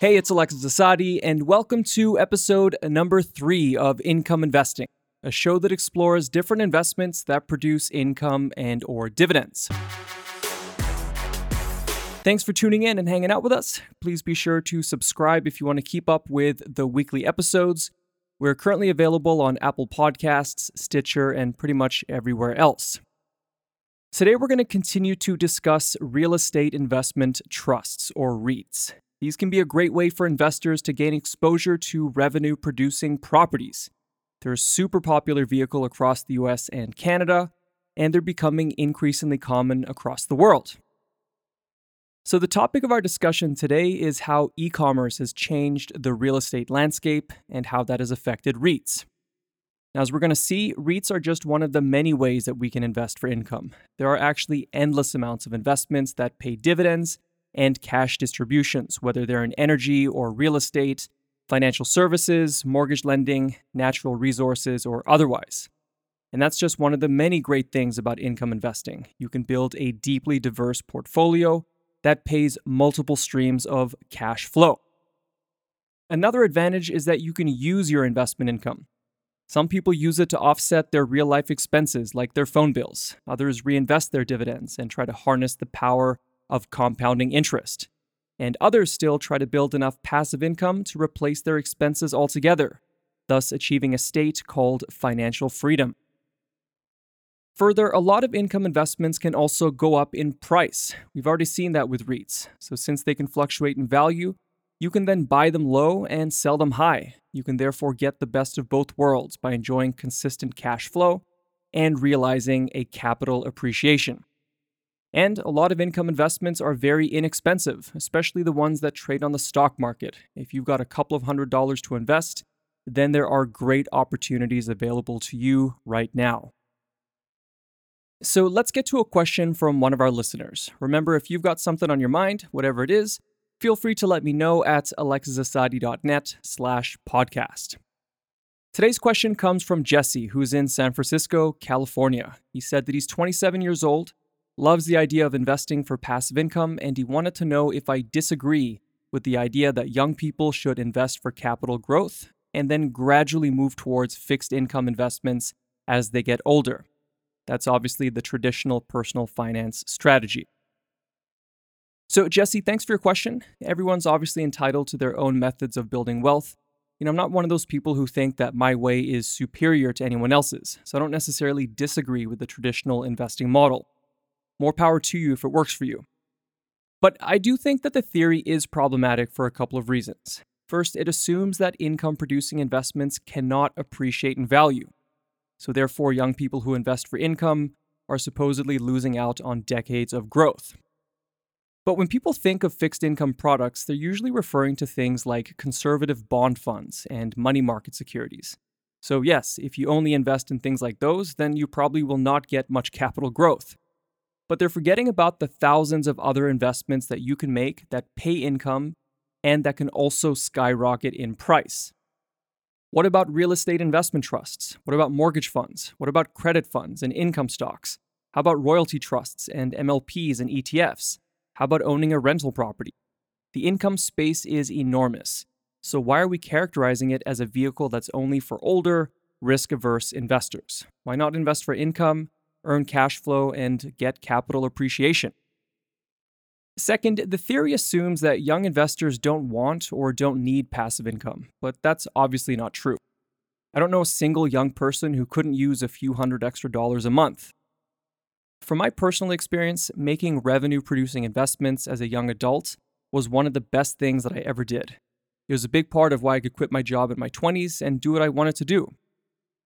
Hey, it's Alexis Asadi, and welcome to episode number three of Income Investing, a show that explores different investments that produce income and or dividends. Thanks for tuning in and hanging out with us. Please be sure to subscribe if you want to keep up with the weekly episodes. We're currently available on Apple Podcasts, Stitcher, and pretty much everywhere else. Today, we're going to continue to discuss real estate investment trusts, or REITs. These can be a great way for investors to gain exposure to revenue producing properties. They're a super popular vehicle across the US and Canada, and they're becoming increasingly common across the world. So, the topic of our discussion today is how e commerce has changed the real estate landscape and how that has affected REITs. Now, as we're going to see, REITs are just one of the many ways that we can invest for income. There are actually endless amounts of investments that pay dividends and cash distributions, whether they're in energy or real estate, financial services, mortgage lending, natural resources, or otherwise. And that's just one of the many great things about income investing. You can build a deeply diverse portfolio that pays multiple streams of cash flow. Another advantage is that you can use your investment income. Some people use it to offset their real life expenses, like their phone bills. Others reinvest their dividends and try to harness the power of compounding interest. And others still try to build enough passive income to replace their expenses altogether, thus achieving a state called financial freedom. Further, a lot of income investments can also go up in price. We've already seen that with REITs. So, since they can fluctuate in value, you can then buy them low and sell them high. You can therefore get the best of both worlds by enjoying consistent cash flow and realizing a capital appreciation. And a lot of income investments are very inexpensive, especially the ones that trade on the stock market. If you've got a couple of hundred dollars to invest, then there are great opportunities available to you right now. So let's get to a question from one of our listeners. Remember, if you've got something on your mind, whatever it is, feel free to let me know at alexisasadi.net slash podcast. Today's question comes from Jesse, who's in San Francisco, California. He said that he's 27 years old loves the idea of investing for passive income, and he wanted to know if I disagree with the idea that young people should invest for capital growth and then gradually move towards fixed income investments as they get older. That's obviously the traditional personal finance strategy. So, Jesse, thanks for your question. Everyone's obviously entitled to their own methods of building wealth. You know, I'm not one of those people who think that my way is superior to anyone else's, so I don't necessarily disagree with the traditional investing model. More power to you if it works for you. But I do think that the theory is problematic for a couple of reasons. First, it assumes that income producing investments cannot appreciate in value. So, therefore, young people who invest for income are supposedly losing out on decades of growth. But when people think of fixed income products, they're usually referring to things like conservative bond funds and money market securities. So, yes, if you only invest in things like those, then you probably will not get much capital growth but they're forgetting about the thousands of other investments that you can make that pay income and that can also skyrocket in price. What about real estate investment trusts? What about mortgage funds? What about credit funds and income stocks? How about royalty trusts and MLPs and ETFs? How about owning a rental property? The income space is enormous. So, why are we characterizing it as a vehicle that's only for older, risk averse investors? Why not invest for income earn cash flow, and get capital appreciation. Second, the theory assumes that young investors don't want or don't need passive income, but that's obviously not true. I don't know a single young person who couldn't use a few hundred extra dollars a month. From my personal experience, making revenue producing investments as a young adult was one of the best things that I ever did. It was a big part of why I could quit my job in my 20s and do what I wanted to do.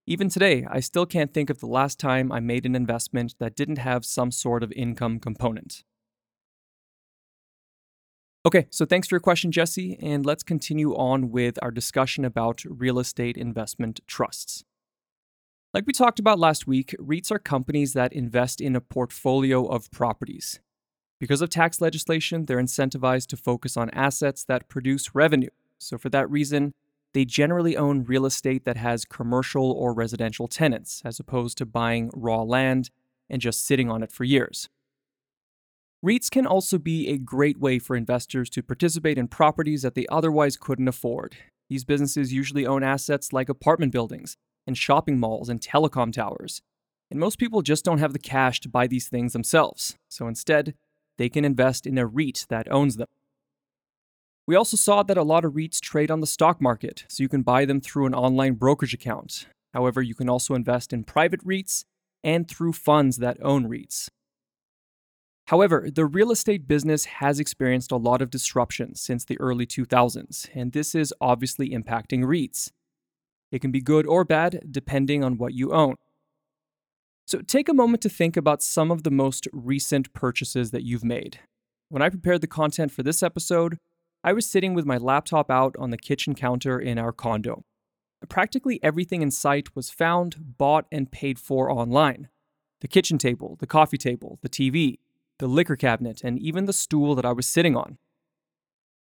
Even today, I still can't think of the last time I made an investment that didn't have some sort of income component. Okay, so thanks for your question, Jesse, and let's continue on with our discussion about real estate investment trusts. Like we talked about last week, REITs are companies that invest in a portfolio of properties. Because of tax legislation, they're incentivized to focus on assets that produce revenue, so for that reason, they generally own real estate that has commercial or residential tenants, as opposed to buying raw land and just sitting on it for years. REITs can also be a great way for investors to participate in properties that they otherwise couldn't afford. These businesses usually own assets like apartment buildings and shopping malls and telecom towers. And most people just don't have the cash to buy these things themselves. So instead, they can invest in a REIT that owns them. We also saw that a lot of REITs trade on the stock market, so you can buy them through an online brokerage account. However, you can also invest in private REITs and through funds that own REITs. However, the real estate business has experienced a lot of disruption since the early 2000s, and this is obviously impacting REITs. It can be good or bad depending on what you own. So take a moment to think about some of the most recent purchases that you've made. When I prepared the content for this episode, I was sitting with my laptop out on the kitchen counter in our condo. Practically everything in sight was found, bought, and paid for online the kitchen table, the coffee table, the TV, the liquor cabinet, and even the stool that I was sitting on.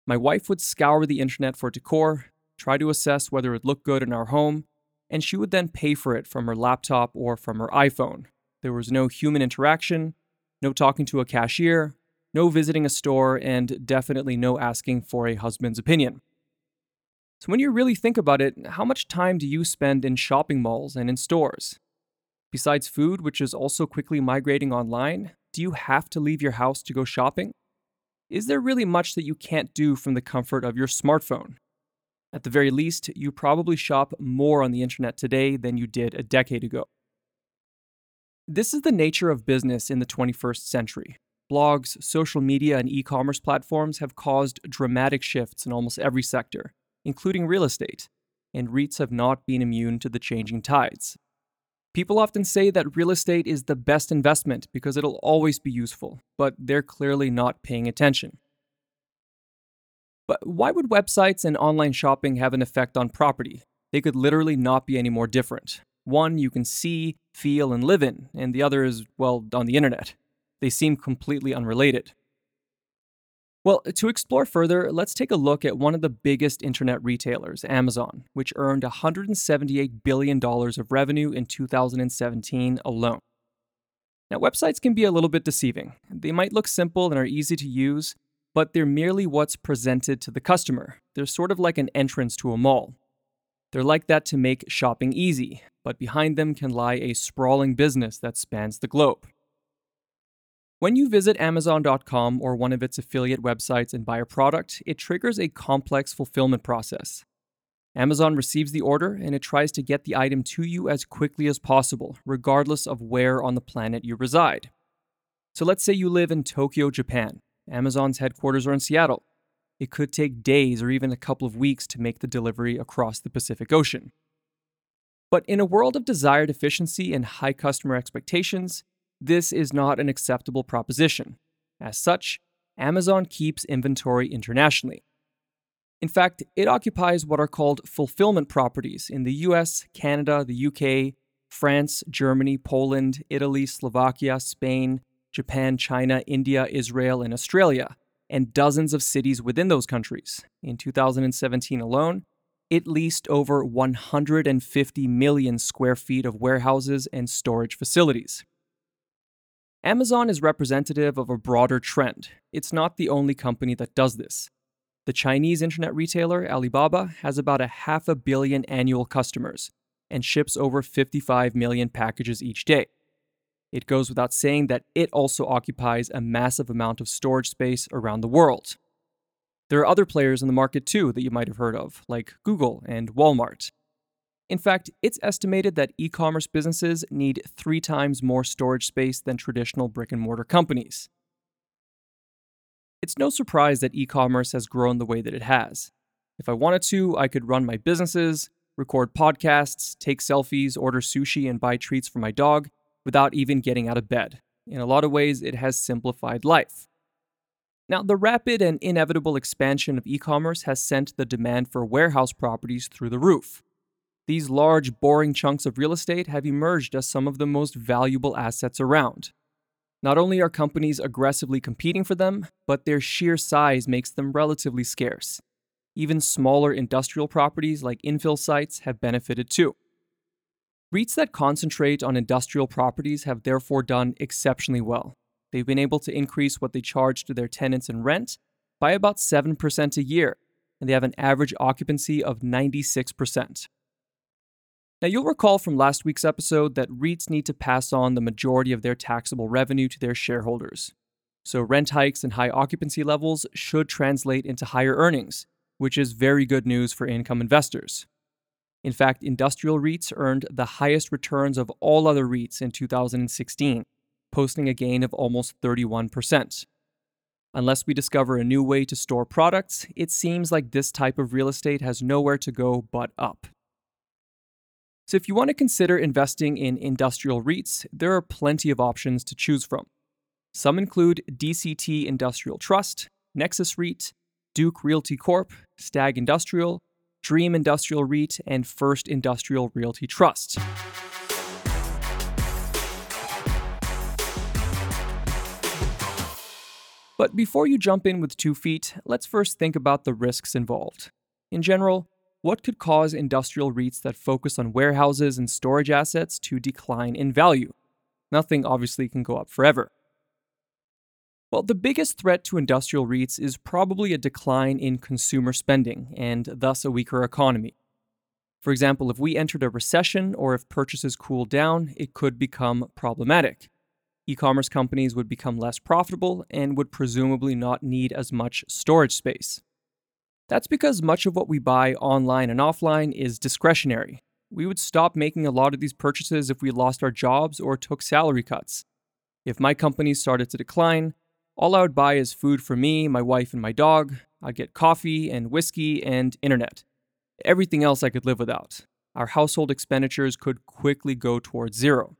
My wife would scour the internet for decor, try to assess whether it looked good in our home, and she would then pay for it from her laptop or from her iPhone. There was no human interaction, no talking to a cashier, no visiting a store, and definitely no asking for a husband's opinion. So, when you really think about it, how much time do you spend in shopping malls and in stores? Besides food, which is also quickly migrating online, do you have to leave your house to go shopping? Is there really much that you can't do from the comfort of your smartphone? At the very least, you probably shop more on the internet today than you did a decade ago. This is the nature of business in the 21st century. Blogs, social media, and e commerce platforms have caused dramatic shifts in almost every sector, including real estate, and REITs have not been immune to the changing tides. People often say that real estate is the best investment because it'll always be useful, but they're clearly not paying attention. But why would websites and online shopping have an effect on property? They could literally not be any more different. One you can see, feel, and live in, and the other is, well, on the internet. They seem completely unrelated. Well, to explore further, let's take a look at one of the biggest internet retailers, Amazon, which earned $178 billion of revenue in 2017 alone. Now, websites can be a little bit deceiving. They might look simple and are easy to use, but they're merely what's presented to the customer. They're sort of like an entrance to a mall. They're like that to make shopping easy, but behind them can lie a sprawling business that spans the globe. When you visit Amazon.com or one of its affiliate websites and buy a product, it triggers a complex fulfillment process. Amazon receives the order and it tries to get the item to you as quickly as possible, regardless of where on the planet you reside. So let's say you live in Tokyo, Japan. Amazon's headquarters are in Seattle. It could take days or even a couple of weeks to make the delivery across the Pacific Ocean. But in a world of desired efficiency and high customer expectations, this is not an acceptable proposition. As such, Amazon keeps inventory internationally. In fact, it occupies what are called fulfillment properties in the US, Canada, the UK, France, Germany, Poland, Italy, Slovakia, Spain, Japan, China, India, Israel, and Australia, and dozens of cities within those countries. In 2017 alone, it leased over 150 million square feet of warehouses and storage facilities. Amazon is representative of a broader trend. It's not the only company that does this. The Chinese internet retailer Alibaba has about a half a billion annual customers and ships over 55 million packages each day. It goes without saying that it also occupies a massive amount of storage space around the world. There are other players in the market too that you might have heard of, like Google and Walmart. In fact, it's estimated that e commerce businesses need three times more storage space than traditional brick and mortar companies. It's no surprise that e commerce has grown the way that it has. If I wanted to, I could run my businesses, record podcasts, take selfies, order sushi, and buy treats for my dog without even getting out of bed. In a lot of ways, it has simplified life. Now, the rapid and inevitable expansion of e commerce has sent the demand for warehouse properties through the roof. These large, boring chunks of real estate have emerged as some of the most valuable assets around. Not only are companies aggressively competing for them, but their sheer size makes them relatively scarce. Even smaller industrial properties like infill sites have benefited too. REITs that concentrate on industrial properties have therefore done exceptionally well. They've been able to increase what they charge to their tenants in rent by about 7% a year, and they have an average occupancy of 96%. Now, you'll recall from last week's episode that REITs need to pass on the majority of their taxable revenue to their shareholders. So, rent hikes and high occupancy levels should translate into higher earnings, which is very good news for income investors. In fact, industrial REITs earned the highest returns of all other REITs in 2016, posting a gain of almost 31%. Unless we discover a new way to store products, it seems like this type of real estate has nowhere to go but up. So, if you want to consider investing in industrial REITs, there are plenty of options to choose from. Some include DCT Industrial Trust, Nexus REIT, Duke Realty Corp, Stag Industrial, Dream Industrial REIT, and First Industrial Realty Trust. But before you jump in with two feet, let's first think about the risks involved. In general, what could cause industrial REITs that focus on warehouses and storage assets to decline in value? Nothing obviously can go up forever. Well, the biggest threat to industrial REITs is probably a decline in consumer spending and thus a weaker economy. For example, if we entered a recession or if purchases cooled down, it could become problematic e commerce companies would become less profitable and would presumably not need as much storage space. That's because much of what we buy online and offline is discretionary. We would stop making a lot of these purchases if we lost our jobs or took salary cuts. If my company started to decline, all I would buy is food for me, my wife, and my dog. I'd get coffee and whiskey and internet. Everything else I could live without. Our household expenditures could quickly go towards zero.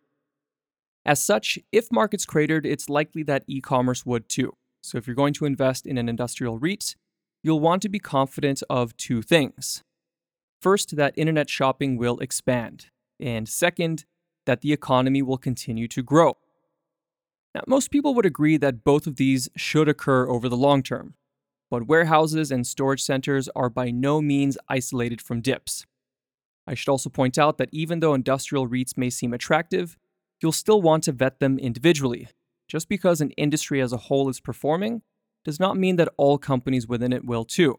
As such, if markets cratered, it's likely that e commerce would too. So if you're going to invest in an industrial REIT, you'll want to be confident of two things. First, that internet shopping will expand. And second, that the economy will continue to grow. Now, most people would agree that both of these should occur over the long term. But warehouses and storage centers are by no means isolated from dips. I should also point out that even though industrial REITs may seem attractive, you'll still want to vet them individually. Just because an industry as a whole is performing does not mean that all companies within it will too.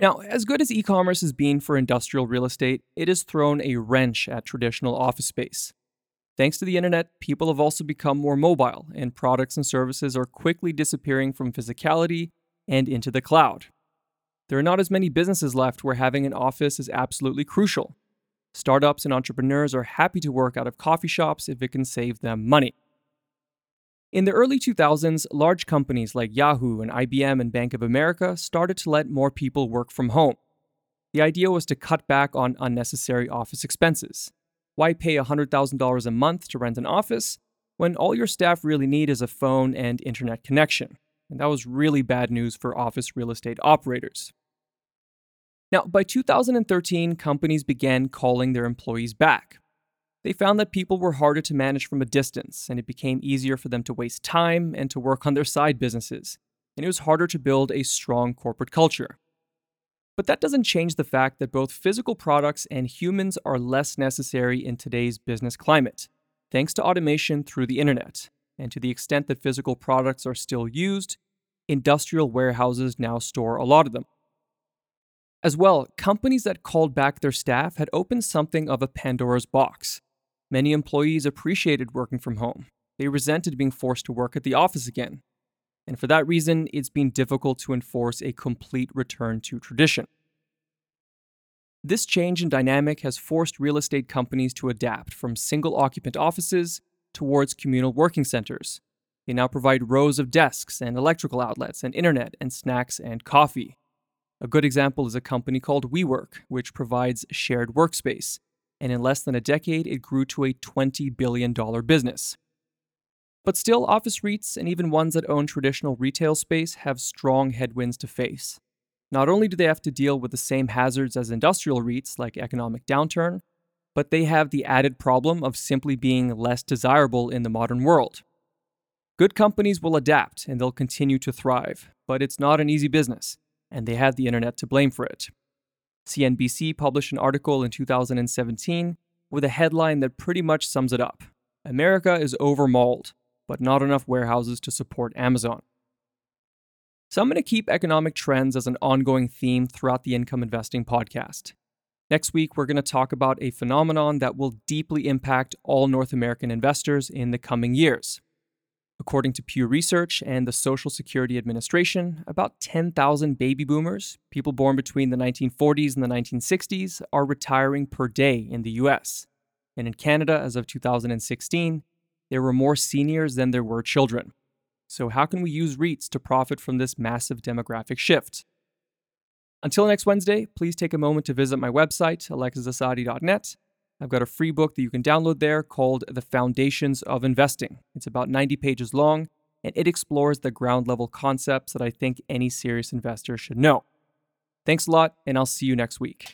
Now, as good as e commerce has been for industrial real estate, it has thrown a wrench at traditional office space. Thanks to the internet, people have also become more mobile, and products and services are quickly disappearing from physicality and into the cloud. There are not as many businesses left where having an office is absolutely crucial. Startups and entrepreneurs are happy to work out of coffee shops if it can save them money. In the early 2000s, large companies like Yahoo and IBM and Bank of America started to let more people work from home. The idea was to cut back on unnecessary office expenses. Why pay $100,000 a month to rent an office when all your staff really need is a phone and internet connection? And that was really bad news for office real estate operators. Now, by 2013, companies began calling their employees back. They found that people were harder to manage from a distance, and it became easier for them to waste time and to work on their side businesses, and it was harder to build a strong corporate culture. But that doesn't change the fact that both physical products and humans are less necessary in today's business climate, thanks to automation through the internet. And to the extent that physical products are still used, industrial warehouses now store a lot of them. As well, companies that called back their staff had opened something of a Pandora's box. Many employees appreciated working from home. They resented being forced to work at the office again. And for that reason, it's been difficult to enforce a complete return to tradition. This change in dynamic has forced real estate companies to adapt from single occupant offices towards communal working centers. They now provide rows of desks and electrical outlets and internet and snacks and coffee. A good example is a company called WeWork, which provides shared workspace, and in less than a decade, it grew to a $20 billion business. But still, office REITs and even ones that own traditional retail space have strong headwinds to face. Not only do they have to deal with the same hazards as industrial REITs, like economic downturn, but they have the added problem of simply being less desirable in the modern world. Good companies will adapt and they'll continue to thrive, but it's not an easy business and they have the internet to blame for it. CNBC published an article in 2017 with a headline that pretty much sums it up America is overmalled, but not enough warehouses to support Amazon. So I'm going to keep economic trends as an ongoing theme throughout the Income Investing podcast. Next week, we're going to talk about a phenomenon that will deeply impact all North American investors in the coming years. According to Pew Research and the Social Security Administration, about 10,000 baby boomers, people born between the 1940s and the 1960s, are retiring per day in the US. And in Canada, as of 2016, there were more seniors than there were children. So, how can we use REITs to profit from this massive demographic shift? Until next Wednesday, please take a moment to visit my website, alexisasadi.net. I've got a free book that you can download there called The Foundations of Investing. It's about 90 pages long, and it explores the ground level concepts that I think any serious investor should know. Thanks a lot, and I'll see you next week.